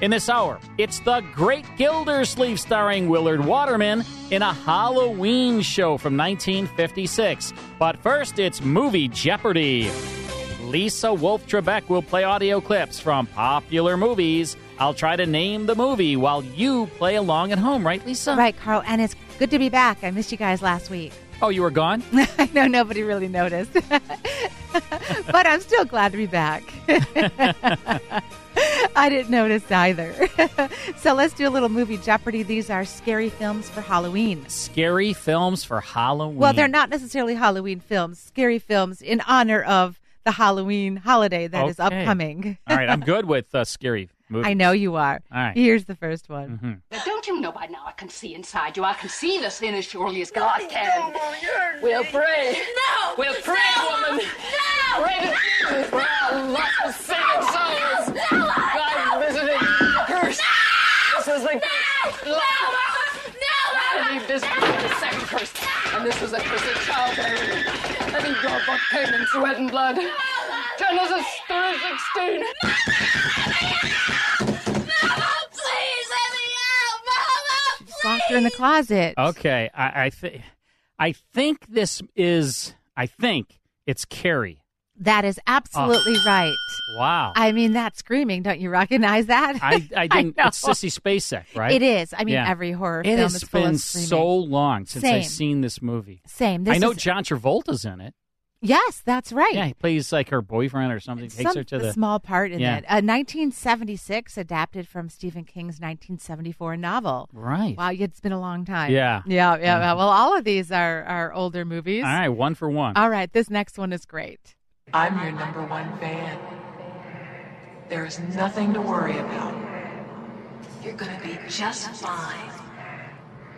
In this hour, it's the Great Gildersleeve starring Willard Waterman in a Halloween show from 1956. But first, it's Movie Jeopardy! Lisa Wolf Trebek will play audio clips from popular movies. I'll try to name the movie while you play along at home, right, Lisa? Right, Carl. And it's good to be back. I missed you guys last week. Oh, you were gone? I know nobody really noticed. but I'm still glad to be back. I didn't notice either. so let's do a little movie Jeopardy. These are scary films for Halloween. Scary films for Halloween. Well, they're not necessarily Halloween films, scary films in honor of the Halloween holiday that okay. is upcoming. All right, I'm good with uh, scary movies. I know you are. All right. Here's the first one. Mm-hmm. Now, don't you know by now I can see inside you? I can see the sin as surely as God can. We'll pray. No! We'll pray, no! woman. No! Pray to Jesus for our lost saving souls. No! God visited curse. No! This is the no! No! I believe this was the second curse, and this was a curse of childbearing. And he brought forth pain and sweat and blood. Genesis 3:16. Locked her in the closet. Okay, I, I think I think this is I think it's Carrie. That is absolutely Oh. right. Wow. I mean, that screaming, don't you recognize that? I, I didn't. know. it's Sissy Spacek, right? It is. I mean, Yeah. every horror It film has is full been of screaming. so long since Same. I've seen this movie. Same. This I know is- John Travolta's in it. Yes, that's right. Yeah, he plays like her boyfriend or something. Takes Some her to the small part in yeah. it. Uh, 1976, adapted from Stephen King's 1974 novel. Right. Wow, it's been a long time. Yeah. Yeah, yeah. Mhm. yeah. Well, all of these are, are older movies. All right, one for one. All right, this next one is great. I'm your number one fan. There is nothing to worry about. You're gonna be just fine.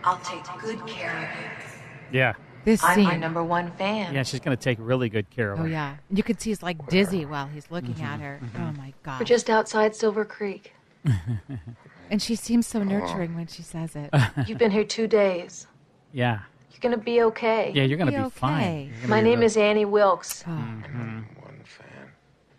I'll take good care of you. Yeah. This I'm scene. my number one fan. Yeah, she's going to take really good care of Oh her. yeah, and you could see he's like dizzy while he's looking Mm-hmm, at her. Oh my god! We're just outside Silver Creek. and she seems so nurturing when she says it. You've been here two days. Yeah. You're gonna be okay. Yeah, you're going to Be be, fine. okay. You're gonna My be name real- is Annie Wilkes. Mhm.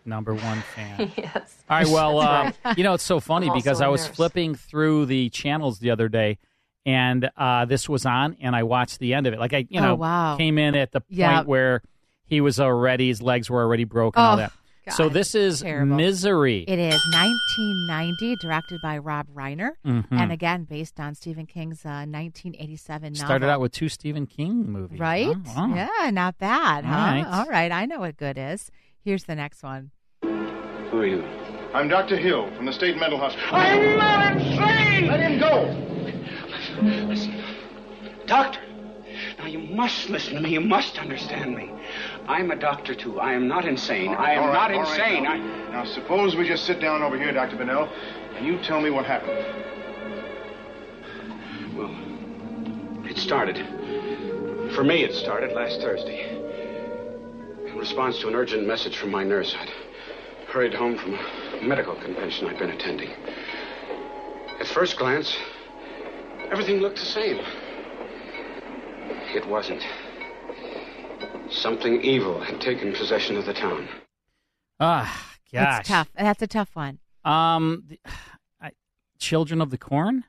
Number one fan. yes. All right. Well, uh, you know, it's so funny because I was nurse. flipping through the channels the other day, and uh, this was on, and I watched the end of it. Like I, you Oh, know, wow. came in at the point Yeah. where he was already, his legs were already broken, all Oh, that. So this is terrible. Misery. It is 1990, directed by Rob Reiner, Mhm. and again based on Stephen King's uh, 1987 novel. Started out with two Stephen King movies. right. Oh, wow. Yeah, not bad, All huh? right. All right, I know what good is. Here's the next one. Who are you? I'm Dr. Hill from the State Mental Hospital. I'm not insane! Let him go! Listen, doctor. Now you must listen to me. You must understand me. I'm a doctor too. I am not insane. I am right, not all right, insane. now, I... now, suppose we just sit down over here, Dr. Bennell, and you tell me what happened. Well, it started. For me, it started last Thursday. In response to an urgent message from my nurse, I'd hurried home from a medical convention I'd been attending. At first glance, everything looked the same. It wasn't. Something evil had taken possession of the town. Ah, gosh. It's tough. That's a tough one. Um, th- I, Children of the Corn?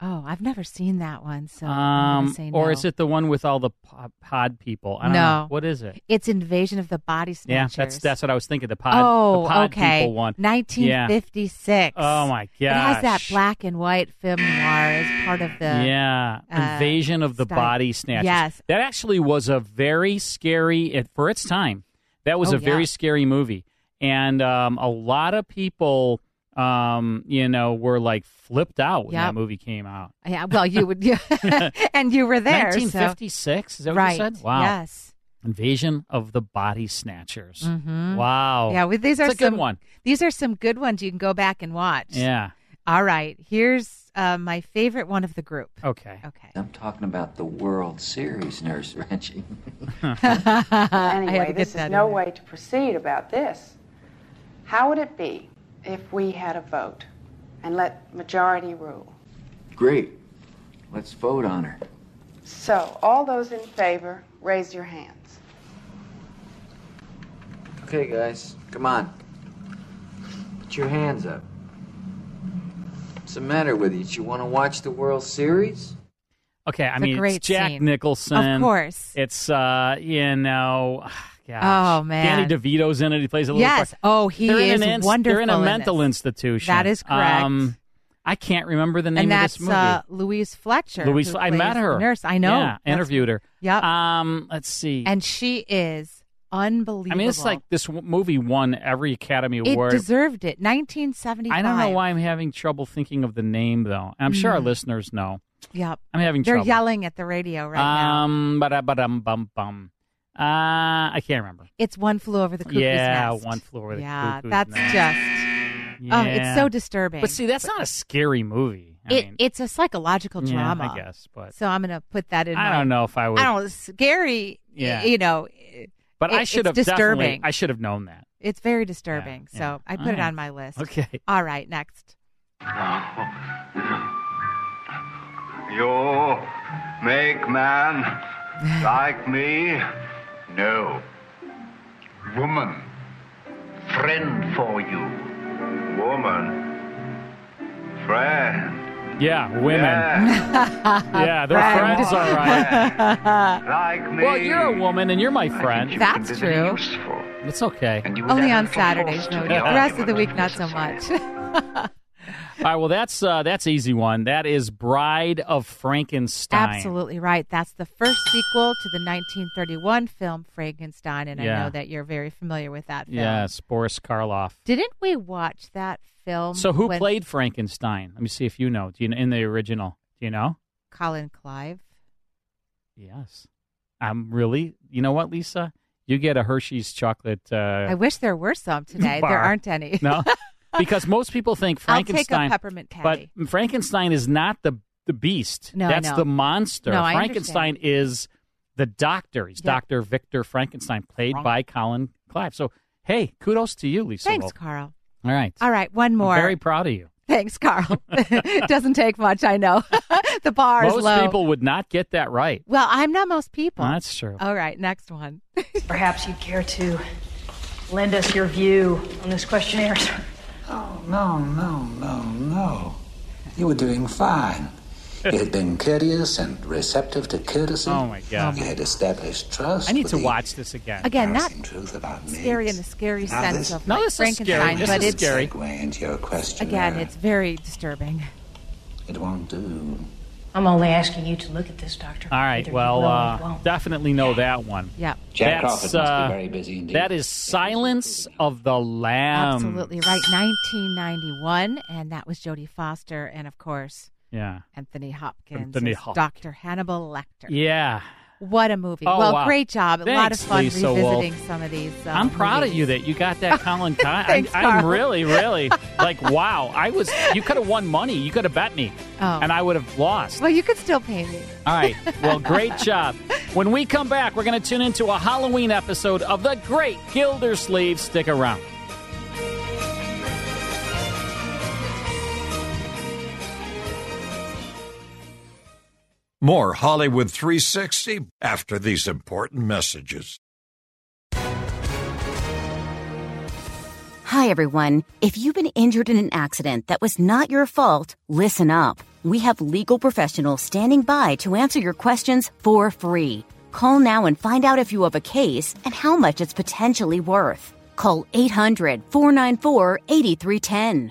Oh, I've never seen that one, so Um, or no. is it the one with all the pod, people? I don't no? know. What is it? It's Invasion of the Body Snatchers. Yeah, that's that's what I was thinking. The pod, oh, the pod okay. people one. 1956. Yeah. Oh my gosh. It has that black and white film noir as part of the yeah, uh, Invasion of the style. Body Snatchers. Yes. that actually was a very scary it, for its time. That was Oh, a very scary movie, and um, a lot of people, um, you know, were like flipped out when Yep. that movie came out. Yeah, well, you would, and you were there. so- 1956. Is that what right? you said? Wow. Yes. Invasion of the Body Snatchers. Mhm. Wow. Yeah, well, these are It's a good one. These are some good ones you can go back and watch. Yeah. All right. Here's uh, my favorite one of the group. Okay. Okay. I'm talking about the World Series, Nurse Reggie. I had Anyway, this get that is no way to proceed about this. How would it be if we had a vote and let majority rule? Great. Let's vote on her. So, all those in favor, raise your hands. Okay, guys, come on. Put your hands up. What's the matter with you? Do you want to watch the World Series? Okay, I It's mean, great it's Jack scene. Nicholson. Of course. It's, uh, you know, gosh. Oh, man. Danny DeVito's in it. He plays a little Yes. part. Oh, he they're in is an ins- wonderful They're in a in mental this. institution. That is correct. Um, I can't remember the name and of this movie. uh, Louise Fletcher. Louise, I met her. Nurse. I know. Yeah, interviewed her. Yep. Um, let's see. and she is unbelievable. I mean, it's like this w- movie won every Academy Award. it deserved it. 1975. I don't know why I'm having trouble thinking of the name though. I'm sure our Mm. listeners know. Yep. I'm having trouble. They're trouble. yelling at the radio right now. um, ba bum bum bum. Uh, I can't remember. It's one flew over the cuckoo's yeah, nest. one flew over the yeah, cuckoo's that's nest. just. Oh, it's so disturbing. But see, that's not a scary movie. I it, mean, it's a psychological Yeah, drama. I guess, but- so I'm going to put that in. I my- don't know if I would. I don't. Scary. Yeah. You know. but it- I should it's have disturbing. I should have known that. It's very disturbing. yeah. So I put All it right. on my list. Okay. All right. Next. You make man like me? No. Woman. Friend for you. Woman. Friend. Yeah, women. yeah, they're Friend. friends, all right. Like me. Well, you're a woman, and you're my friend. That's true. It's okay. Only on Saturdays, no. The rest of the week, not so much. All right, well, that's uh, that's easy one. That is Bride of Frankenstein. Absolutely right. That's the first sequel to the 1931 film Frankenstein, and I know that you're very familiar with that film. Yes, Boris Karloff. Didn't we watch that film? So, who when played Frankenstein? Let me see if you know. Do you in the original? Do you know? Colin Clive? Yes. I'm really. You know what, Lisa? You get a Hershey's chocolate. Uh, I wish there were some today. bar. There aren't any. no, because most people think I'll take a Frankenstein. peppermint but. Frankenstein is not the the beast. No, I that's know. the monster. No, I Frankenstein is the doctor. He's Yep. Doctor Victor Frankenstein, played Frank. by Colin Clive. So, hey, kudos to you, Lisa. Thanks, Wolf. Carl. All right. All right, one more. I'm very proud of you. Thanks, Carl. It doesn't take much, I know. the bar is low. Most people would not get that right. Well, I'm not most people. That's true. All right, next one. Perhaps you'd care to lend us your view on this questionnaire, sir. Oh, no, no, no, no. You were doing fine. You had been courteous and receptive to courtesy. Oh, my God. You had established trust. I need with to the watch this again. Again, not embarrassing truth about me. scary in the scary Now sense this- of No, like this is scary. Frankenstein, This but is it's scary. Segue into your question. again, it's very disturbing. It won't do. I'm only asking you to look at this, Doctor. All right. Either Well, will or you uh, definitely know that one. Yeah. Jack That's, Crawford must uh, be very busy indeed. That is Silence of the Lamb. Absolutely right. 1991, and that was Jodie Foster, and of course Yeah. Anthony Hopkins, Anthony as Hopkins. Dr. Hannibal Lecter. Yeah. What a movie! Oh, well, wow. great job. A lot of fun Lisa Wolf. revisiting some of these. Uh, I'm proud of you that you got that Colin Clive. Thanks, I'm, I'm really, really like, wow. I was. You could have won money. You could have bet me, Oh. and I would have lost. Well, you could still pay me. All right. Well, great job. When we come back, we're going to tune into a Halloween episode of The Great Gildersleeve. Stick around. More Hollywood 360 after these important messages. Hi, everyone. If you've been injured in an accident that was not your fault, listen up. We have legal professionals standing by to answer your questions for free. Call now and find out if you have a case and how much it's potentially worth. Call 800 494 8310.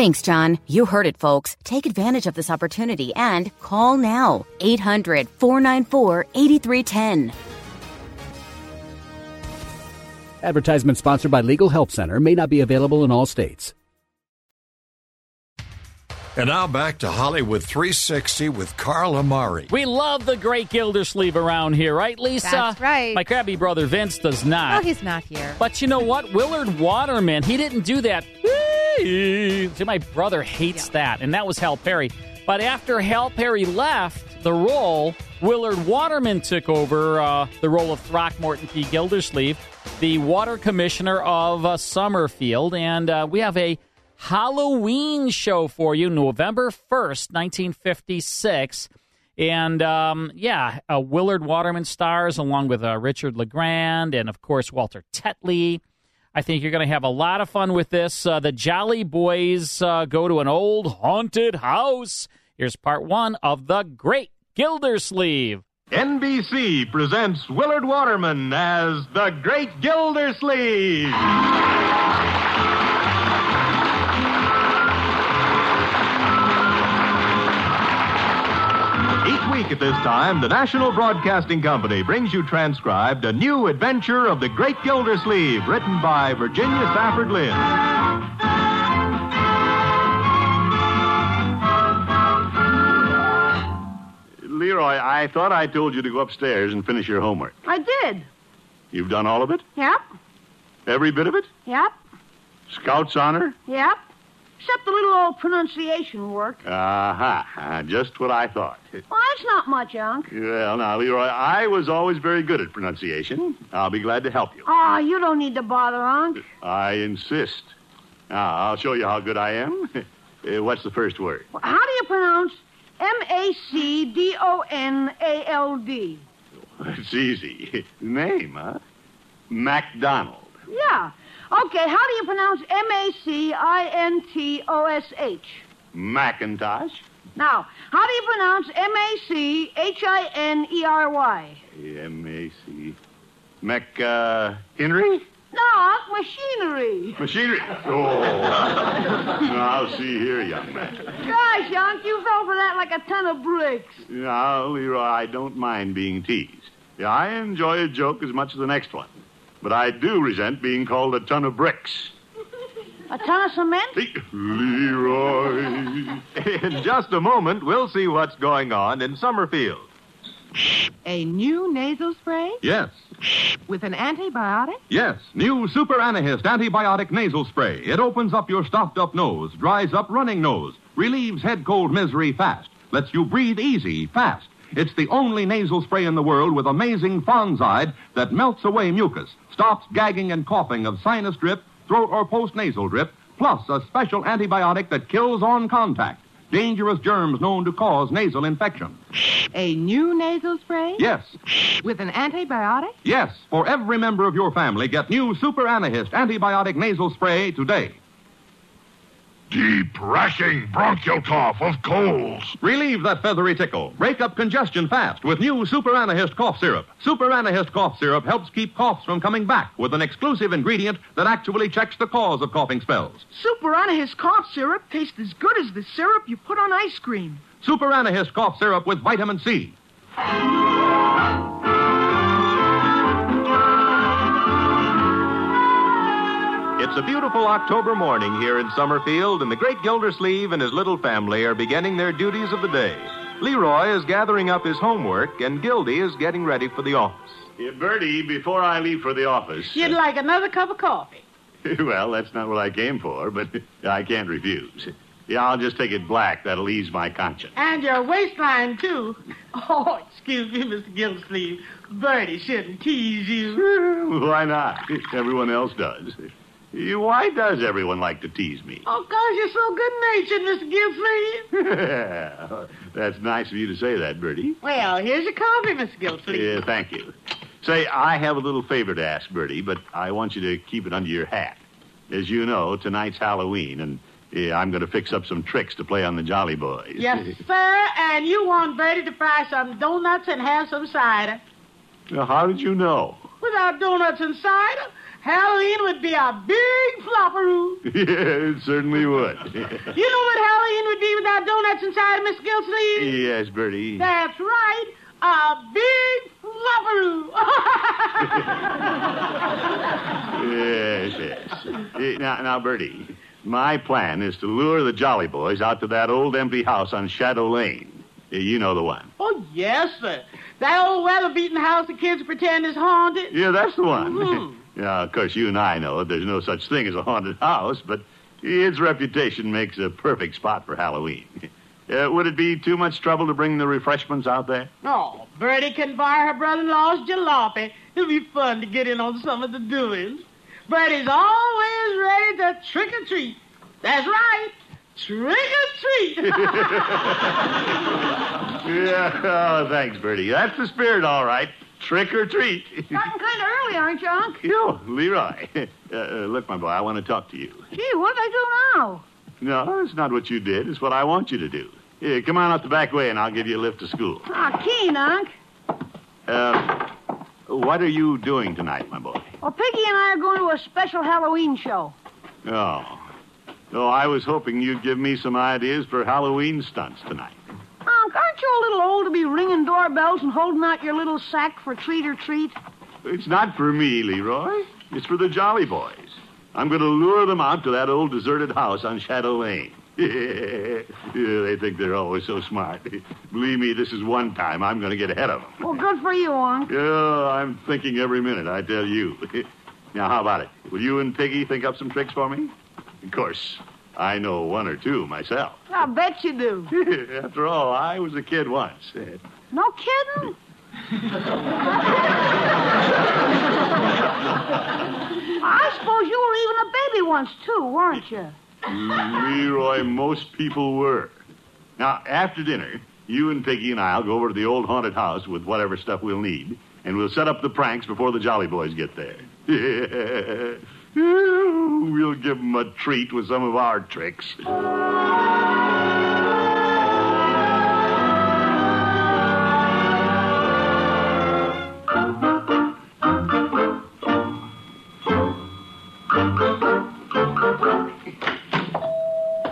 Thanks, John. You heard it, folks. Take advantage of this opportunity and call now 800 494 8310. Advertisement sponsored by Legal Help Center may not be available in all states. And now back to Hollywood 360 with Carl Amari. We love the great Gildersleeve around here, right, Lisa? That's right. My crabby brother Vince does not. Well, he's not here. But you know what? Willard Waterman, he didn't do that. See, my brother hates yeah. that, and that was Hal Peary. But after Hal Peary left the role, Willard Waterman took over uh, the role of Throckmorton P. Gildersleeve, the water commissioner of uh, Summerfield, and uh, we have a Halloween show for you, November 1st, 1956. And um, yeah, uh, Willard Waterman stars along with uh, Richard LeGrand and, of course, Walter Tetley. I think you're going to have a lot of fun with this. Uh, the Jolly Boys uh, go to an old haunted house. Here's part one of The Great Gildersleeve. NBC presents Willard Waterman as The Great Gildersleeve. Week at this time, the National Broadcasting Company brings you transcribed a new adventure of the Great Gildersleeve, written by Virginia Safford Lynn. Leroy, I thought I told you to go upstairs and finish your homework. I did. You've done all of it? Yep. Every bit of it? Yep. Scout's honor? Yep. Except the little old pronunciation work. Uh-huh. Uh, just what I thought. Well, that's not much, Unc. Well, now, Leroy, I was always very good at pronunciation. I'll be glad to help you. Oh, you don't need to bother, Unc. I insist. Now, I'll show you how good I am. uh, what's the first word? Well, how do you pronounce M-A-C-D-O-N-A-L-D? It's easy. Name, huh? MacDonald. Yeah. Okay, how do you pronounce M A C I N T O S H? Macintosh. Now, how do you pronounce M A C H I N E R Y? M A C. Mac, uh, Henry? No, machinery. Machinery? Oh. now, see here, young man. Gosh, young, you fell for that like a ton of bricks. Now, Leroy, I don't mind being teased. Yeah, I enjoy a joke as much as the next one. But I do resent being called a ton of bricks. A ton of cement? Leroy. In just a moment, we'll see what's going on in Summerfield. A new nasal spray? Yes. With an antibiotic? Yes. New Super Anahist antibiotic nasal spray. It opens up your stopped up nose, dries up running nose, relieves head cold misery fast, lets you breathe easy, fast. It's the only nasal spray in the world with amazing fongicide that melts away mucus, stops gagging and coughing of sinus drip, throat or post-nasal drip, plus a special antibiotic that kills on contact dangerous germs known to cause nasal infection. A new nasal spray? Yes. With an antibiotic? Yes. For every member of your family, get new Super Anahist antibiotic nasal spray today. Deep, racking bronchial cough of colds. Relieve that feathery tickle. Break up congestion fast with new Super Anahist cough syrup. Super Anahist cough syrup helps keep coughs from coming back with an exclusive ingredient that actually checks the cause of coughing spells. Super Anahist cough syrup tastes as good as the syrup you put on ice cream. Super Anahist cough syrup with vitamin C. It's a beautiful October morning here in Summerfield, and the great Gildersleeve and his little family are beginning their duties of the day. Leroy is gathering up his homework, and Gildy is getting ready for the office. Yeah, Bertie, before I leave for the office. You'd uh, like another cup of coffee. well, that's not what I came for, but I can't refuse. Yeah, I'll just take it black. That'll ease my conscience. And your waistline, too. Oh, excuse me, Mr. Gildersleeve. Bertie shouldn't tease you. Why not? Everyone else does. Why does everyone like to tease me? Oh, because you're so good-natured, Mr. Gillsleeve. That's nice of you to say that, Bertie. Well, here's your coffee, Mr. Gillsleeve. Yeah, thank you. Say, I have a little favor to ask, Bertie, but I want you to keep it under your hat. As you know, tonight's Halloween, and yeah, I'm going to fix up some tricks to play on the Jolly Boys. Yes, sir. And you want Bertie to fry some donuts and have some cider. Now, how did you know? Without donuts and cider, Halloween would be a big flopperoo. yeah, it certainly would. you know what Halloween would be without donuts inside, Miss Gillsleeve? yes, Bertie. That's right. A big flopperoo. yes, yes. Eh, Now, now, Bertie, my plan is to lure the Jolly Boys out to that old empty house on Shadow Lane. Eh, You know the one. oh, yes, sir. That old weather-beaten house the kids pretend is haunted. Yeah, that's the one. Mhm. Yeah, of course, you and I know there's no such thing as a haunted house, but its reputation makes a perfect spot for Halloween. Uh, would it be too much trouble to bring the refreshments out there? Oh, Bertie can buy her brother-in-law's jalopy. It'll be fun to get in on some of the doings. Bertie's always ready to trick or treat. That's right. Trick or treat. Yeah, oh, thanks, Bertie. That's the spirit, all right. Trick or treat. Starting kind of early, aren't you, Unc? Yo, Leroy. Uh, uh, look, my boy, I want to talk to you. Gee, what do I do now? No, it's not what you did. It's what I want you to do. Here, come on out the back way, and I'll give you a lift to school. Ah, keen, Unc. Uh, what are you doing tonight, my boy? Well, Piggy and I are going to a special Halloween show. Oh. Oh, I was hoping you'd give me some ideas for Halloween stunts tonight. Aren't you a little old to be ringing doorbells and holding out your little sack for treat or treat? It's not for me, Leroy. It's for the Jolly Boys. I'm going to lure them out to that old deserted house on Shadow Lane. yeah, they think they're always so smart. Believe me, this is one time I'm going to get ahead of them. Well, good for you, Unc. Yeah, I'm thinking every minute, I tell you. now, how about it? Will you and Piggy think up some tricks for me? Of course, I know one or two myself. I bet you do. After all, I was a kid once. No kidding? I suppose you were even a baby once, too, weren't you? Leroy, most people were. Now, after dinner, you and Piggy and I'll go over to the old haunted house with whatever stuff we'll need, and we'll set up the pranks before the Jolly Boys get there. we'll give them a treat with some of our tricks.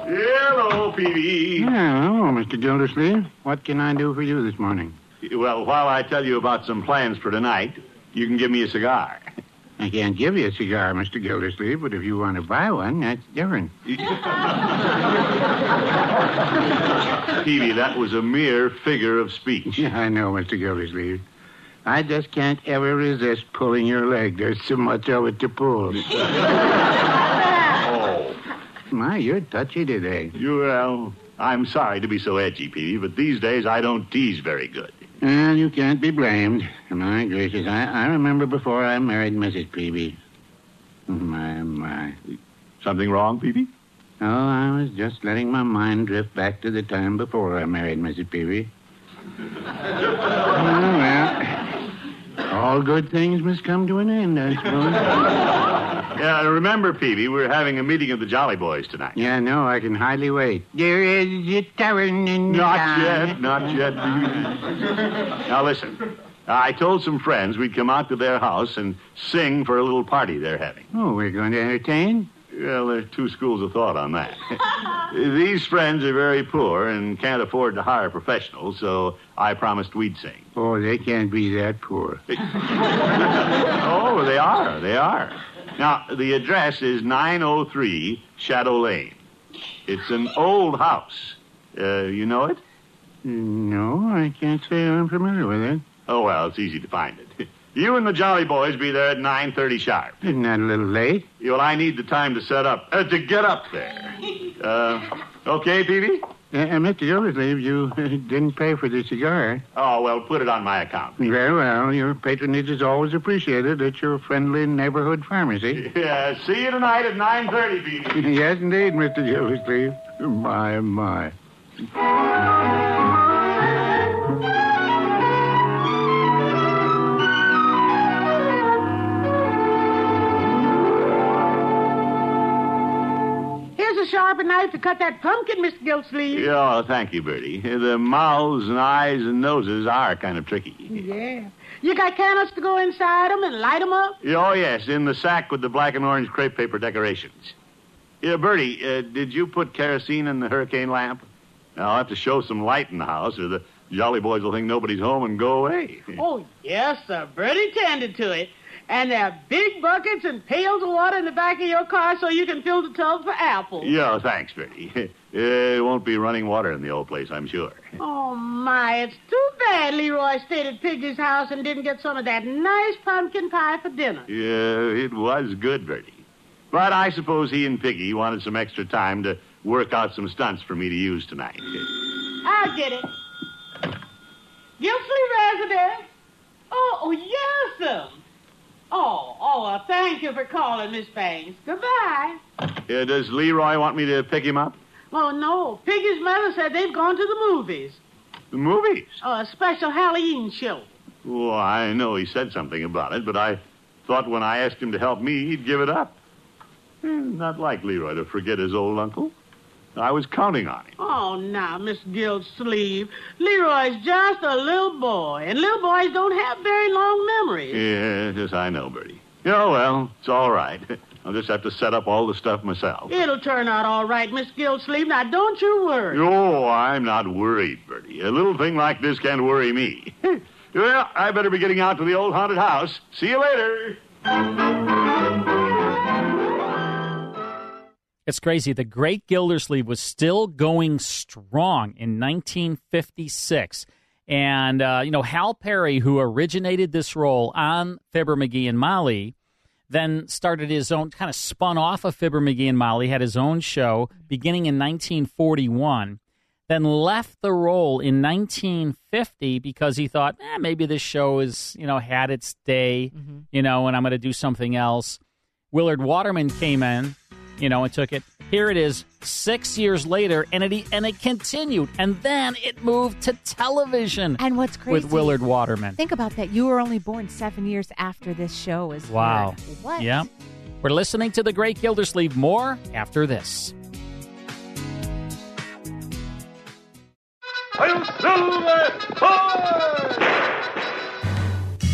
Hello, Peavy. Hello, Mr. Gildersleeve. What can I do for you this morning? Well, while I tell you about some plans for tonight, you can give me a cigar. I can't give you a cigar, Mr. Gildersleeve, but if you want to buy one, that's different. Peavy, that was a mere figure of speech. Yeah, I know, Mr. Gildersleeve. I just can't ever resist pulling your leg. There's so much of it to pull. oh. My, you're touchy today. You, well, I'm sorry to be so edgy, Peavy, but these days I don't tease very good. Well, you can't be blamed. My gracious, I, I remember before I married Mrs. Peavy. My, my. Something wrong, Peavy? Oh, I was just letting my mind drift back to the time before I married Mrs. Peavy. oh, well, all good things must come to an end, I suppose. Yeah, remember, Peavy, we're having a meeting of the Jolly Boys tonight. Yeah, no, I can hardly wait. There is a tavern in Not yet, not yet. now listen. I told some friends we'd come out to their house and sing for a little party they're having. Oh, we're going to entertain? Well, there are two schools of thought on that. These friends are very poor and can't afford to hire professionals, so I promised we'd sing. Oh, they can't be that poor. oh, they are. They are. Now, the address is 903 Shadow Lane. It's an old house. Uh, you know it? No, I can't say I'm familiar with it. Oh, well, it's easy to find it. You and the Jolly Boys be there at 9.30 sharp. Isn't that a little late? Well, I need the time to set up, uh, to get up there. Uh, Okay, Peavy? Uh, uh, Mr. Gildersleeve, you uh, didn't pay for the cigar. Oh, well, put it on my account. Very well. Your patronage is always appreciated at your friendly neighborhood pharmacy. Yeah, see you tonight at 9.30, Peavy. yes, indeed, Mr. Gildersleeve. My, my. A sharper knife to cut that pumpkin, Mr. Gildersleeve. Yeah, thank you, Bertie. The mouths and eyes and noses are kind of tricky. Yeah. You got candles to go inside 'em and light 'em up? Oh, yes, in the sack with the black and orange crepe paper decorations. Yeah, Bertie, uh, did you put kerosene in the hurricane lamp? Now, I'll have to show some light in the house, or the Jolly Boys will think nobody's home and go away. Oh, yes, sir. Bertie tended to it. And there are big buckets and pails of water in the back of your car so you can fill the tub for apples. Yeah, thanks, Bertie. it won't be running water in the old place, I'm sure. Oh, my, it's too bad Leroy stayed at Piggy's house and didn't get some of that nice pumpkin pie for dinner. Yeah, it was good, Bertie. But I suppose he and Piggy wanted some extra time to work out some stunts for me to use tonight. I'll get it. Gildersleeve residence. Oh, oh, yes, sir. Oh, oh, thank you for calling, Miss Banks. Goodbye. Uh, does Leroy want me to pick him up? Oh, no. Piggy's mother said they've gone to the movies. The movies? Oh, a special Halloween show. Well, I know he said something about it, but I thought when I asked him to help me, he'd give it up. Eh, Not like Leroy to forget his old uncle. I was counting on him. Oh, now, Miss Gildersleeve, Leroy's just a little boy, and little boys don't have very long memories. Yes, yes, I know, Bertie. Yeah, well, it's all right. I'll just have to set up all the stuff myself. It'll turn out all right, Miss Gildersleeve. Now, don't you worry. Oh, I'm not worried, Bertie. A little thing like this can't worry me. well, I better be getting out to the old haunted house. See you later. It's crazy. The Great Gildersleeve was still going strong in 1956. And, uh, you know, Hal Peary, who originated this role on Fibber McGee and Molly, then started his own, kind of spun off of Fibber McGee and Molly, had his own show beginning in 1941, then left the role in 1950 because he thought, eh, maybe this show is, you know, had its day, you know, and I'm going to do something else. Willard Waterman came in, you know, and took it. Here it is, six years later, and it and it continued, and then it moved to television. And what's crazy with Willard Waterman? Think about that. You were only born seven years after this show was. Wow. aired. What? Yep. We're listening to the Great Gildersleeve. More after this.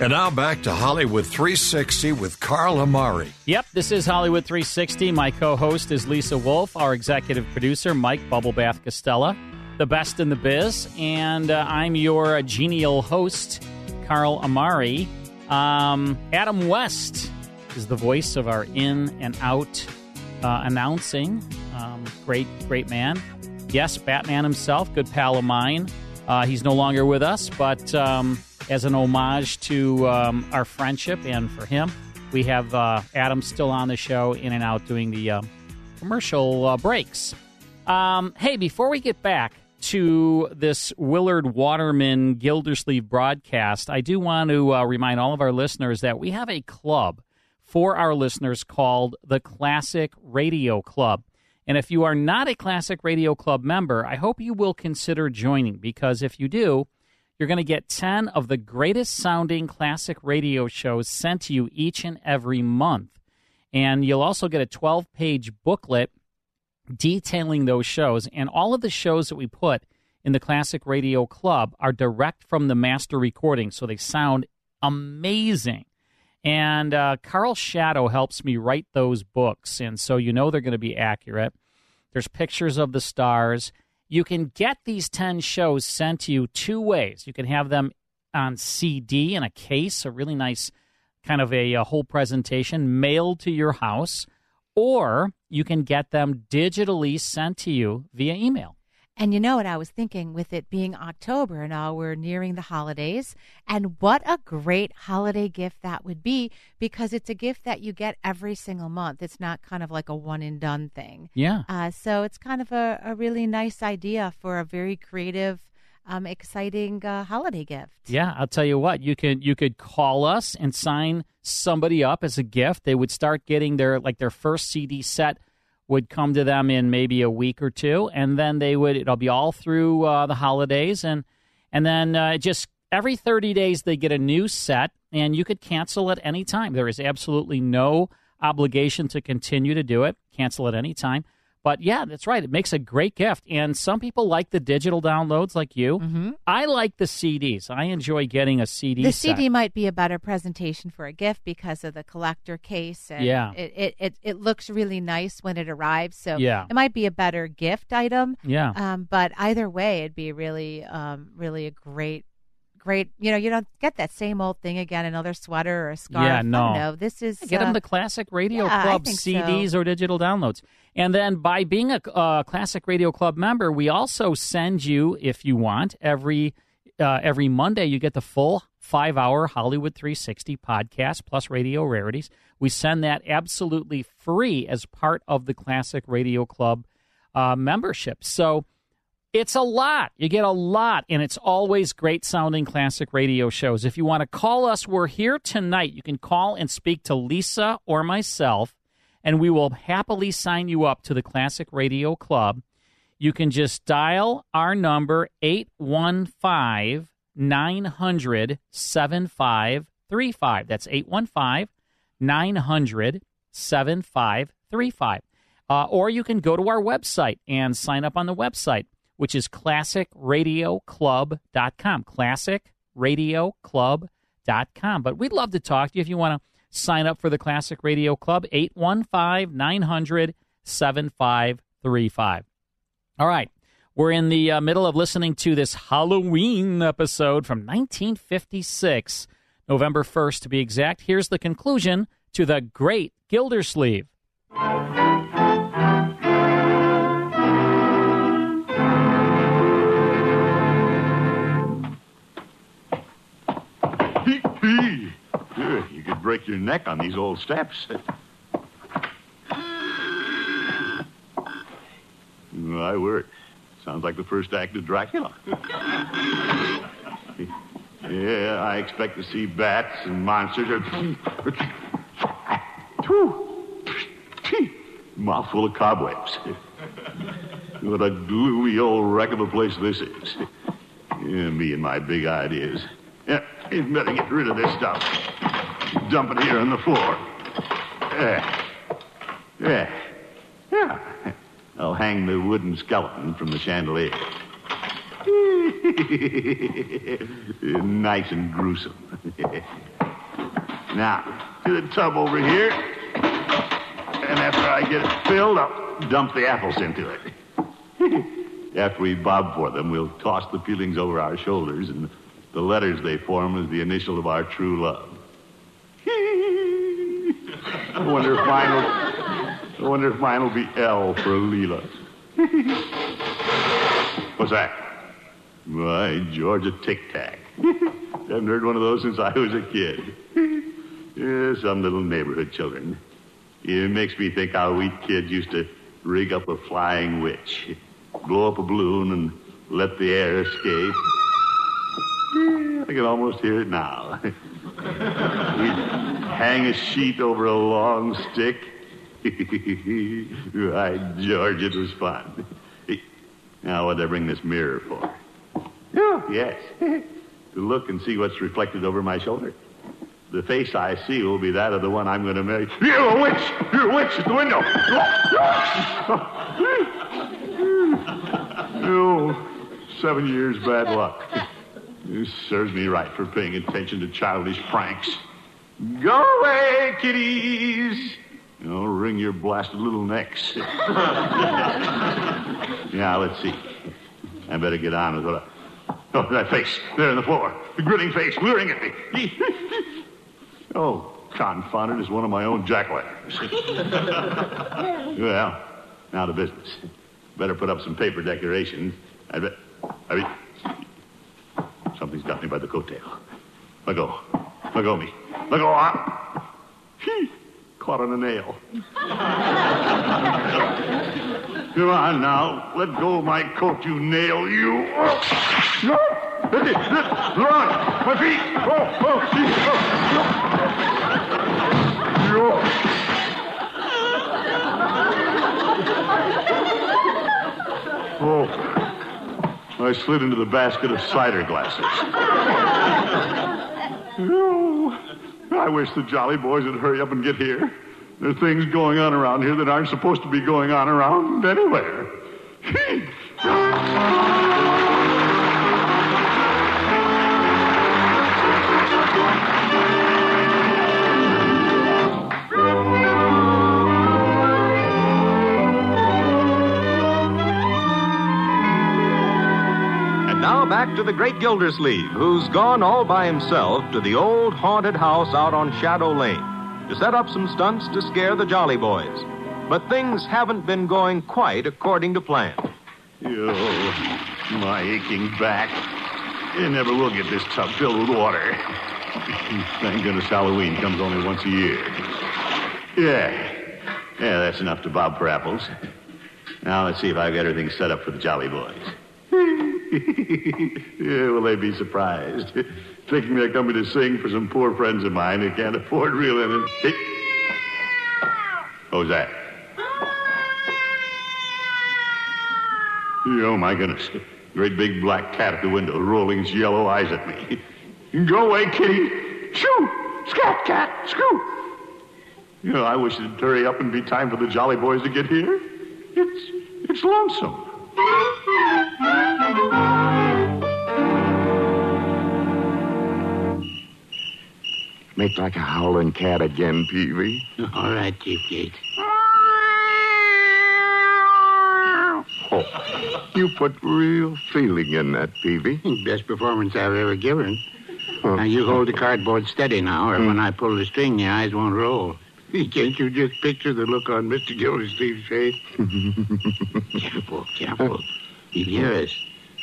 And now back to Hollywood 360 with Carl Amari. Yep, this is Hollywood 360. My co host is Lisa Wolf, our executive producer, Mike Bubblebath Costella, the best in the biz, and uh, I'm your genial host, Carl Amari. Um, Adam West is the voice of our in and out uh, announcing. Um, great, great man. Yes, Batman himself, good pal of mine. Uh, he's no longer with us, but um, as an homage to um, our friendship and for him, we have uh, Adam still on the show, in and out doing the uh, commercial uh, breaks. Um, hey, before we get back to this Willard Waterman Gildersleeve broadcast, I do want to uh, remind all of our listeners that we have a club for our listeners called the Classic Radio Club. And if you are not a Classic Radio Club member, I hope you will consider joining because if you do, you're going to get 10 of the greatest sounding classic radio shows sent to you each and every month. And you'll also get a 12 page booklet detailing those shows. And all of the shows that we put in the Classic Radio Club are direct from the master recording, so they sound amazing. And uh, Carl Shadow helps me write those books, and so you know they're going to be accurate. There's pictures of the stars. You can get these 10 shows sent to you two ways. You can have them on CD in a case, a really nice kind of a, a whole presentation mailed to your house, or you can get them digitally sent to you via email. And you know what I was thinking with it being October and all, we're nearing the holidays. And what a great holiday gift that would be because it's a gift that you get every single month. It's not kind of like a one and done thing. Yeah. Uh, so it's kind of a, a really nice idea for a very creative, um, exciting uh, holiday gift. Yeah, I'll tell you what. You could you could call us and sign somebody up as a gift. They would start getting their like their first CD set would come to them in maybe a week or two, and then they would it'll be all through uh, the holidays, and and then uh, just every thirty days they get a new set, and you could cancel at any time. There is absolutely no obligation to continue to do it. Cancel at any time. But yeah, that's right. It makes a great gift. And some people like the digital downloads like you. Mm-hmm. I like the CDs. I enjoy getting a CD. The set. CD might be a better presentation for a gift because of the collector case. And Yeah. It, it, it, it looks really nice when it arrives. So Yeah. it might be a better gift item. Yeah. Um, but either way, it'd be really, um, really a great, great, you know, you don't get that same old thing again, another sweater or a scarf. Yeah, don't no. This is. Get uh, them the Classic Radio yeah, Club think so. CDs or digital downloads. And then by being a uh, Classic Radio Club member, we also send you, if you want, every uh, every Monday you get the full five hour Hollywood 360 podcast plus radio rarities. We send that absolutely free as part of the Classic Radio Club uh, membership. So it's a lot. You get a lot, and it's always great sounding classic radio shows. If you want to call us, we're here tonight. You can call and speak to Lisa or myself, and we will happily sign you up to the Classic Radio Club. You can just dial our number 815 900 7535. That's 815 900 7535. Uh, or you can go to our website and sign up on the website, which is classicradioclub.com. Classicradioclub.com. But we'd love to talk to you if you want to sign up for the Classic Radio Club, 815 900 7535. All right. We're in the uh, middle of listening to this Halloween episode from 1956, November 1st to be exact. Here's the conclusion to the Great Gildersleeve. Break your neck on these old steps. My word. Sounds like the first act of Dracula. yeah, I expect to see bats and monsters. Mouthful of cobwebs. What a gloomy old wreck of a place this is. Yeah, me and my big ideas. Yeah, you better get rid of this stuff. Dump it here on the floor. Yeah. Yeah. Yeah. I'll hang the wooden skeleton from the chandelier. nice and gruesome. now, to the tub over here. And after I get it filled, I'll dump the apples into it. after we bob for them, we'll toss the peelings over our shoulders, and the letters they form is the initial of our true love. I wonder if mine will. I wonder if mine will be L for Leila. What's that? My Georgia Tic Tac. Haven't heard one of those since I was a kid. Yeah, some little neighborhood children. It makes me think how we kids used to rig up a flying witch, blow up a balloon, and let the air escape. Yeah, I can almost hear it now. Hang a sheet over a long stick, Right, George, it was fun. Now, what'd I bring this mirror for? Yes. to look and see what's reflected over my shoulder. The face I see will be that of the one I'm going to marry. You're a witch! You're a witch at the window! oh, seven years bad luck. This serves me right for paying attention to childish pranks. Go away, kiddies! Oh, wring your blasted little necks. yeah, let's see. I better get on with what I... Oh, that face there on the floor. The grinning face leering at me. oh, confound it, it, is one of my own jack-o'-lanterns. well, now to business. Better put up some paper decorations. I bet... I mean... Something's got me by the coattail. Let go. Let go of me. Let go. Ah. Caught on a nail. Come on now. Let go of my coat, you nail, you. Oh. No! Let, run! My feet! Oh, oh, oh. Oh. I slid into the basket of cider glasses. I wish the Jolly Boys would hurry up and get here. There are things going on around here that aren't supposed to be going on around anywhere. back to the great Gildersleeve, who's gone all by himself to the old haunted house out on Shadow Lane to set up some stunts to scare the Jolly Boys. But things haven't been going quite according to plan. Oh, my aching back. You never will get this tub filled with water. Thank goodness Halloween comes only once a year. Yeah. Yeah, that's enough to bob for apples. Now let's see if I've got everything set up for the Jolly Boys. yeah, will they be surprised? Thinking they're coming to sing for some poor friends of mine who can't afford real entertainment. What that? Oh, my goodness. Great big black cat at the window rolling its yellow eyes at me. Go away, kitty. Shoo! Scat cat! Screw! You know, I wish it'd hurry up and be time for the Jolly Boys to get here. It's, it's lonesome. Make like a howling cat again, Peavy. All right, Chief Gates. Oh, you put real feeling in that, Peavy. Best performance I've ever given. Now, you hold the cardboard steady now, or when hmm. I pull the string, the eyes won't roll. Can't you just picture the look on Mr. Gildersleeve's face? careful, careful. He'll hear us.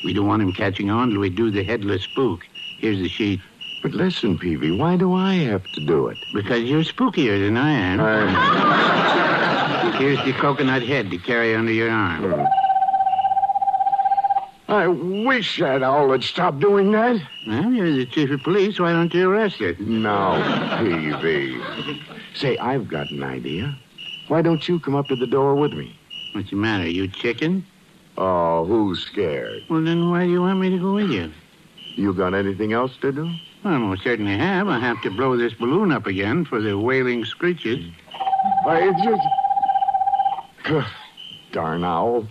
We don't want him catching on till we do the headless spook. Here's the sheet. But listen, Peavy, why do I have to do it? Because you're spookier than I am. Here's the coconut head to carry under your arm. Hmm. I wish that owl would stop doing that. Well, you're the chief of police. Why don't you arrest it? No, Peavy. Say, I've got an idea. Why don't you come up to the door with me? What's the matter? You chicken? Oh, who's scared? Well, then why do you want me to go with you? You got anything else to do? Well, I most certainly have. I have to blow this balloon up again for the wailing screeches. Why, it's just... Darn owl.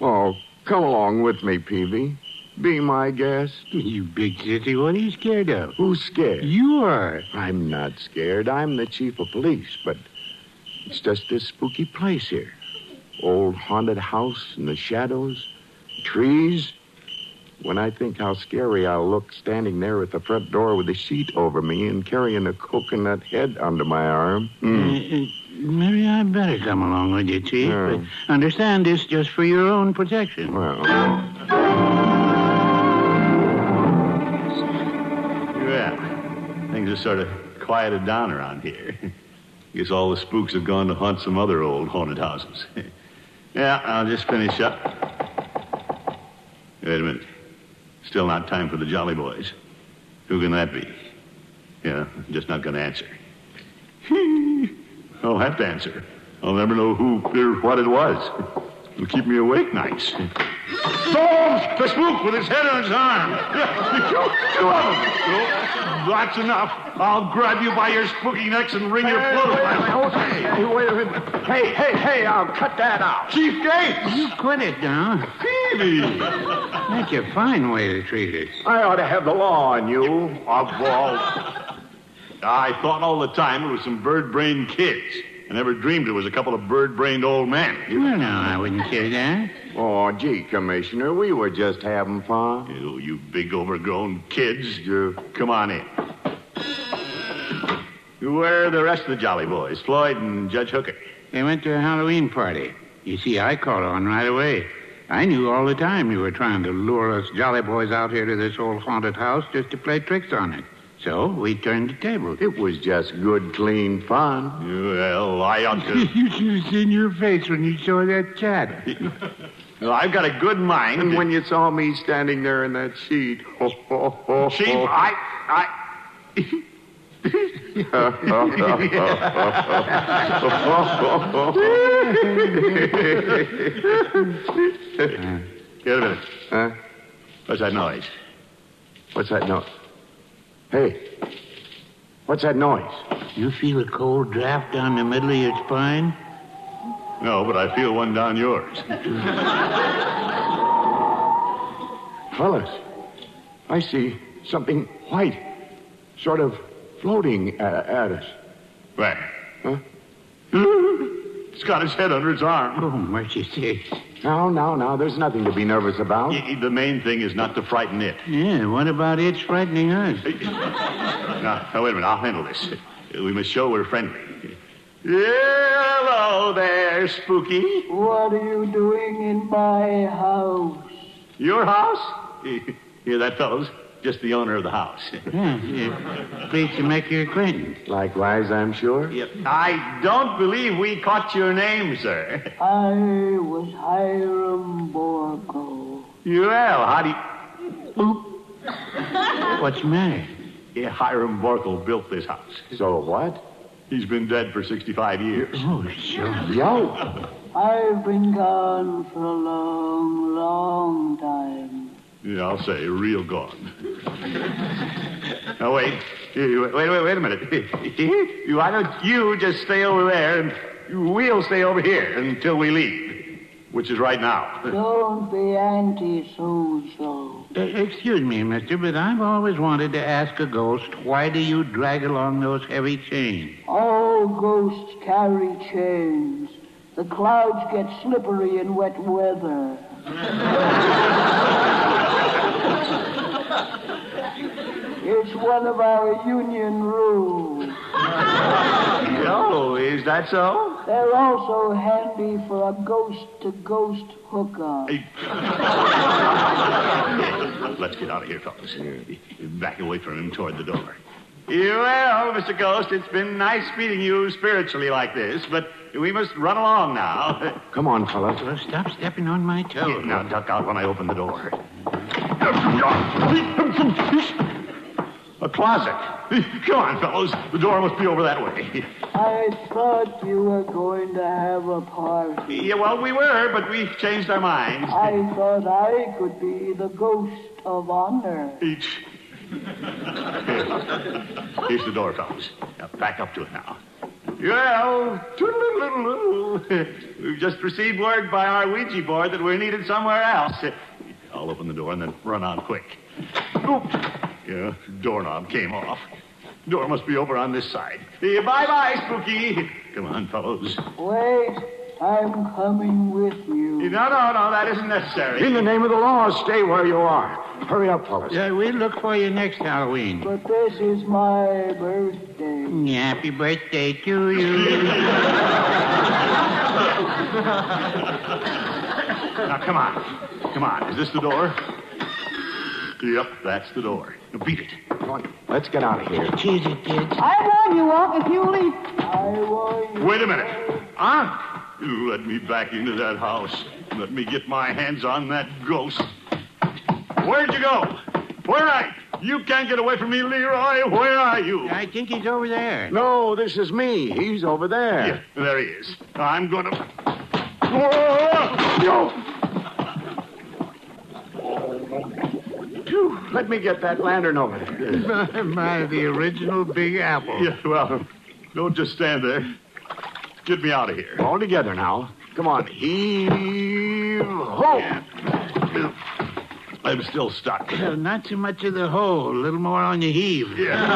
Oh, come along with me, Peavy. Be my guest. You big sissy, what are you scared of? Who's scared? You are. I'm not scared. I'm the chief of police, but it's just this spooky place here. Old haunted house in the shadows, trees. When I think how scary I'll look standing there at the front door with a sheet over me and carrying a coconut head under my arm. Hmm. Uh, uh, maybe I better come along with you, Chief. Yeah. But understand this just for your own protection. Well, Yeah. Things are sort of quieted down around here. Guess all the spooks have gone to haunt some other old haunted houses. yeah, I'll just finish up. Wait a minute. Still not time for the Jolly Boys. Who can that be? Yeah, I'm just not going to answer. I'll have to answer. I'll never know who or what it was. It'll keep me awake nights. Storms! The spook with his head on his arm. two, two of them. Oh, that's enough. I'll grab you by your spooky necks and wring your clothes. Hey, wait a minute. Hey, hey, hey, I'll cut that out. Chief Gates! You quit it now. Peavy! That's a fine way to treat it. I ought to have the law on you. Of all. I thought all the time it was some bird-brained kids. I never dreamed it was a couple of bird-brained old men. Well, no, I wouldn't say that. Oh, gee, Commissioner, we were just having fun. You, you big overgrown kids. You, come on in. Where are the rest of the Jolly Boys? Floyd and Judge Hooker. They went to a Halloween party. You see, I caught on right away. I knew all the time you were trying to lure us Jolly Boys out here to this old haunted house just to play tricks on it. So we turned the tables. It was just good, clean fun. Well, I ought to. you should have seen your face when you saw that cat. well, I've got a good mind. And when you saw me standing there in that sheet. Oh, oh, oh, Chief. I. I. Get a minute. Huh? What's that noise? What's that noise? Hey, what's that noise? You feel a cold draft down the middle of your spine? No, but I feel one down yours. Fellas, I see something white, sort of floating at, at us. Where? Huh? It's got his head under its arm. Oh, mercy sakes. Now, no, no. there's nothing to be nervous about. Y- The main thing is not to frighten it. Yeah, what about it frightening us? Now, now, wait a minute. I'll handle this. We must show we're friendly. Hello there, Spooky. What are you doing in my house? Your house? Hear that, fellows? Just the owner of the house. Yeah, yeah. Pleased to make your acquaintance. Likewise, I'm sure. Yep. I don't believe we caught your name, sir. I was Hiram Borgo. Well, how do you... What's the matter? Yeah, Hiram Borkle built this house. So what? He's been dead for 65 years. Oh, sure. Yo! I've been gone for a long, long time. Yeah, I'll say, real gone. now, wait. Wait, wait, wait a minute. Why don't you just stay over there and we'll stay over here until we leave, which is right now. Don't be anti-social. Uh, excuse me, mister, but I've always wanted to ask a ghost, why do you drag along those heavy chains? All ghosts carry chains. The clouds get slippery in wet weather. It's one of our union rules. Oh, is that so? They're also handy for a ghost-to-ghost hookup. Let's get out of here, fellas. Back away from him toward the door. Well, Mr. Ghost, it's been nice meeting you spiritually like this, but we must run along now. Come on, fellas. Well, stop stepping on my toes. Now, duck out when I open the door. A closet. Come on, fellows. The door must be over that way. I thought you were going to have a party. Yeah, well, we were, but we've changed our minds. I thought I could be the ghost of honor. Each. Here's the door, fellas. Now, back up to it now. Well, we've just received word by our Ouija board that we're needed somewhere else. I'll open the door and then run on quick. Oop. Yeah, doorknob came off. Door must be over on this side. Bye-bye, Spooky. Come on, fellows. Wait, I'm coming with you. No, no, no, that isn't necessary. In the name of the law, stay where you are. Hurry up, fellas. Yeah, we'll look for you next Halloween. But this is my birthday. Mm, happy birthday to you. Now, come on. Come on. Is this the door? Yep, that's the door. Now, beat it. Come on. Let's get out of here. Cheese it, kids. I warn you, Walt, if you leave. I warn you. Wait a minute. Aunt, you let me back into that house. Let me get my hands on that ghost. Where'd you go? Where I? You You can't get away from me, Leroy. Where are you? I think he's over there. No, this is me. He's over there. Yeah, there he is. I'm going to. Whoa! Let me get that lantern over there. My, the original Big Apple. Yeah, well, don't just stand there. Get me out of here. All together now. Come on. Heave ho! I'm still stuck. Well, not too much of the hole. A little more on your heave. Yeah.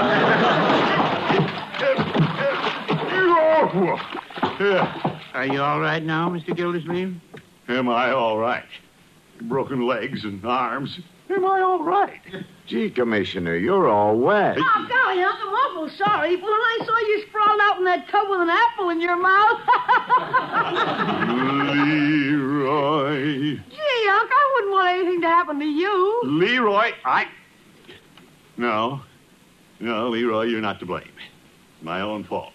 Are you all right now, Mr. Gildersleeve? Am I all right? Broken legs and arms. Am I all right? Gee, Commissioner, you're all wet. Oh, golly, Unc, I'm awful sorry. But when I saw you sprawled out in that tub with an apple in your mouth. Leroy. Gee, Unc, I wouldn't want anything to happen to you. Leroy, I. No. No, Leroy, you're not to blame. My own fault.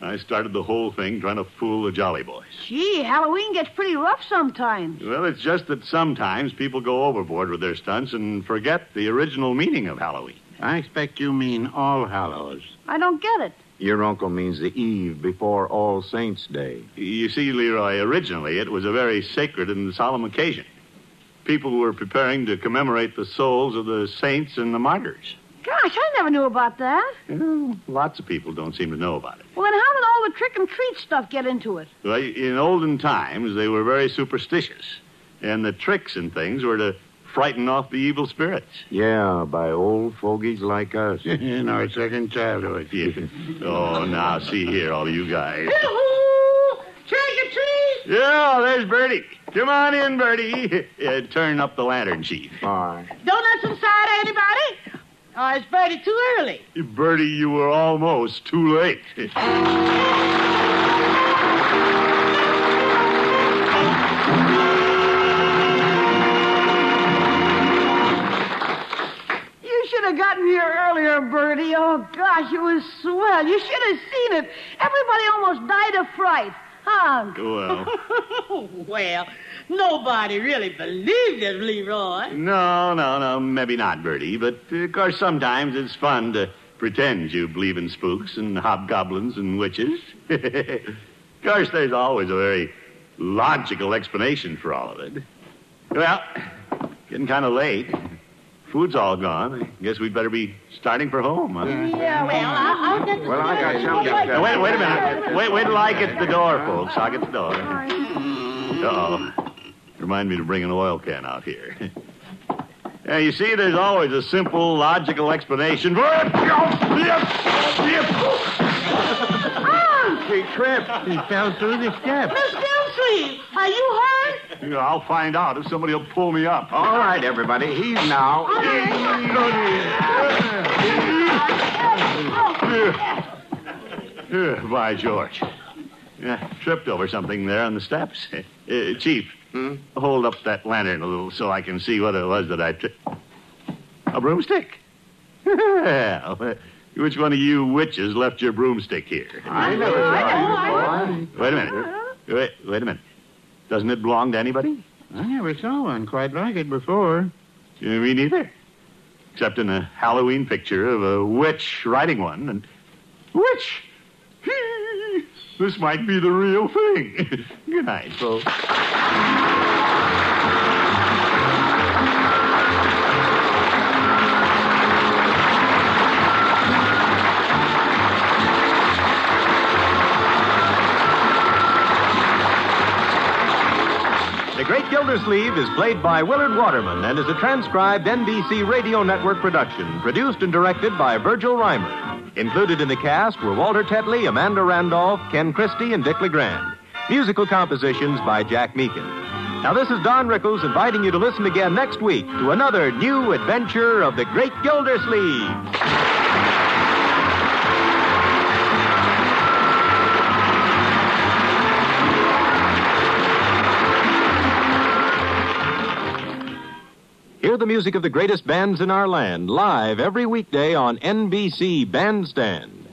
I started the whole thing trying to fool the Jolly Boys. Gee, Halloween gets pretty rough sometimes. Well, it's just that sometimes people go overboard with their stunts and forget the original meaning of Halloween. I expect you mean All Hallows. I don't get it. Your uncle means the eve before All Saints' Day. You see, Leroy, originally it was a very sacred and solemn occasion. People were preparing to commemorate the souls of the saints and the martyrs. Gosh, I never knew about that. Well, lots of people don't seem to know about it. Well, then how did all the trick and treat stuff get into it? Well, in olden times, they were very superstitious, and the tricks and things were to frighten off the evil spirits. Yeah, by old fogies like us. In our second childhood. Yeah. Oh, now, see here, all you guys. Yoo-hoo! Trick or treat! Yeah, there's Birdie. Come on in, Birdie. Uh, turn up the lantern, Chief. All right. Donuts inside, anybody? Oh, it's Birdie too early. Birdie, you were almost too late. You should have gotten here earlier, Birdie. Oh, gosh, it was swell. You should have seen it. Everybody almost died of fright. Huh? well, well, nobody really believed it, Leroy. no, no, no, maybe not, Birdie. But, uh, of course, sometimes it's fun to pretend you believe in spooks and hobgoblins and witches. of course, there's always a very logical explanation for all of it. Well, getting kind of late. Food's all gone. I guess we'd better be starting for home. Huh? Yeah, well, I'll, I'll get the Well, I got something. Now, wait, wait a minute. Wait, wait till I get to the door, folks. I'll get to the door. Uh-oh. Remind me to bring an oil can out here. Yeah, you see, there's always a simple, logical explanation for it. He tripped. He fell through the steps. Miss Gilsleeve, are you hurt? Yeah, I'll find out if somebody will pull me up. All right, everybody. He's now. Yeah, by George. Yeah, tripped over something there on the steps. Uh, Chief, hold up that lantern a little so I can see what it was that I took. A broomstick? well, which one of you witches left your broomstick here? I never saw you before. Wait a minute. Wait, wait a minute. Doesn't it belong to anybody? I never saw one quite like it before. Uh, me neither. Except in a Halloween picture of a witch riding one. And witch! this might be the real thing. Good night, folks. The Great Gildersleeve is played by Willard Waterman and is a transcribed NBC Radio Network production, produced and directed by Virgil Reimer. Included in the cast were Walter Tetley, Amanda Randolph, Ken Christy, and Dick LeGrand. Musical compositions by Jack Meakin. Now, this is Don Rickles inviting you to listen again next week to another new adventure of the Great Gildersleeve. Hear the music of the greatest bands in our land live every weekday on NBC Bandstand.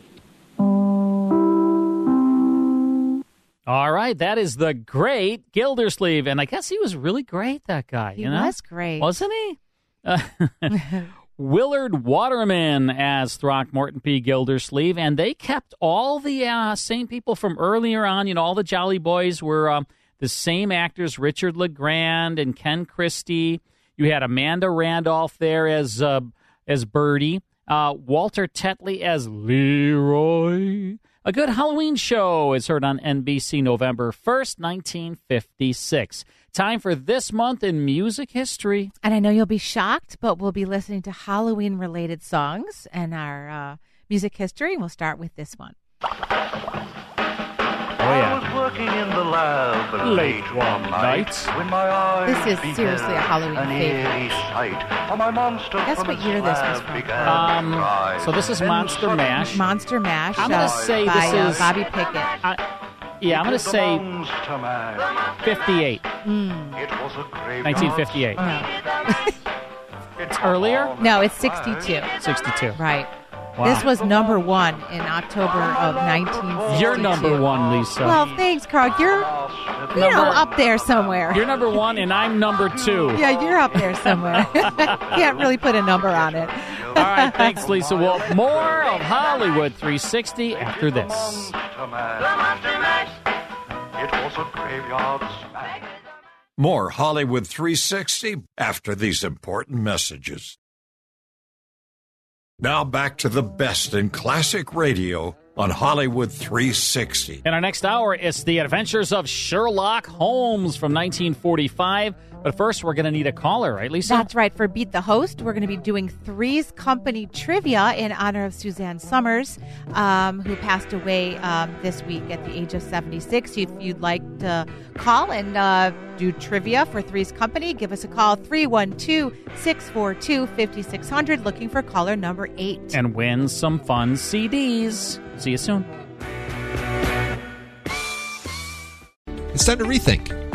All right, that is the great Gildersleeve, and I guess he was really great. That guy, He you know, was great. wasn't he? Uh, Willard Waterman as Throckmorton P. Gildersleeve, and they kept all the uh, same people from earlier on. You know, all the Jolly Boys were uh, the same actors Richard LeGrand and Ken Christy. You had Amanda Randolph there as uh, as Birdie, uh, Walter Tetley as Leroy. A Good Halloween Show is heard on NBC November 1st, 1956. Time for this month in music history. And I know you'll be shocked, but we'll be listening to Halloween related songs and our uh, music history. We'll start with this one. Oh, yeah. I was working in the lab Late one night. when my eyes This is seriously a Halloween an favorite. sight. For my monster Guess what year this was from? Um, so this is Monster Mash. Monster Mash. I'm gonna uh, say by, this uh, is- Bobby Pickett. Yeah, I'm going to it was the say 58. Mm. It was a graveyard 1958. No. It's earlier? no, it's 62. 62. Right. Wow. This was number one in October of 1962. You're number one, Lisa. Well, thanks, Carl. You're, you know, up there somewhere. You're number one, and I'm number two. yeah, you're up there somewhere. Can't really put a number on it. All right, thanks, Lisa. Well, more of Hollywood 360 after this. Monster Mash. It was a graveyard smash. More Hollywood 360 after these important messages. Now back to the best in classic radio on Hollywood 360. In our next hour, it's the adventures of Sherlock Holmes from 1945. But first, we're going to need a caller, right, Lisa? That's right. For Beat the Host, we're going to be doing Three's Company trivia in honor of Suzanne Somers, um, who passed away um, this week at the age of 76. If you'd like to call and uh, do trivia for Three's Company, give us a call 312 642 5600, looking for caller number eight. and win some fun CDs. See you soon. It's time to rethink,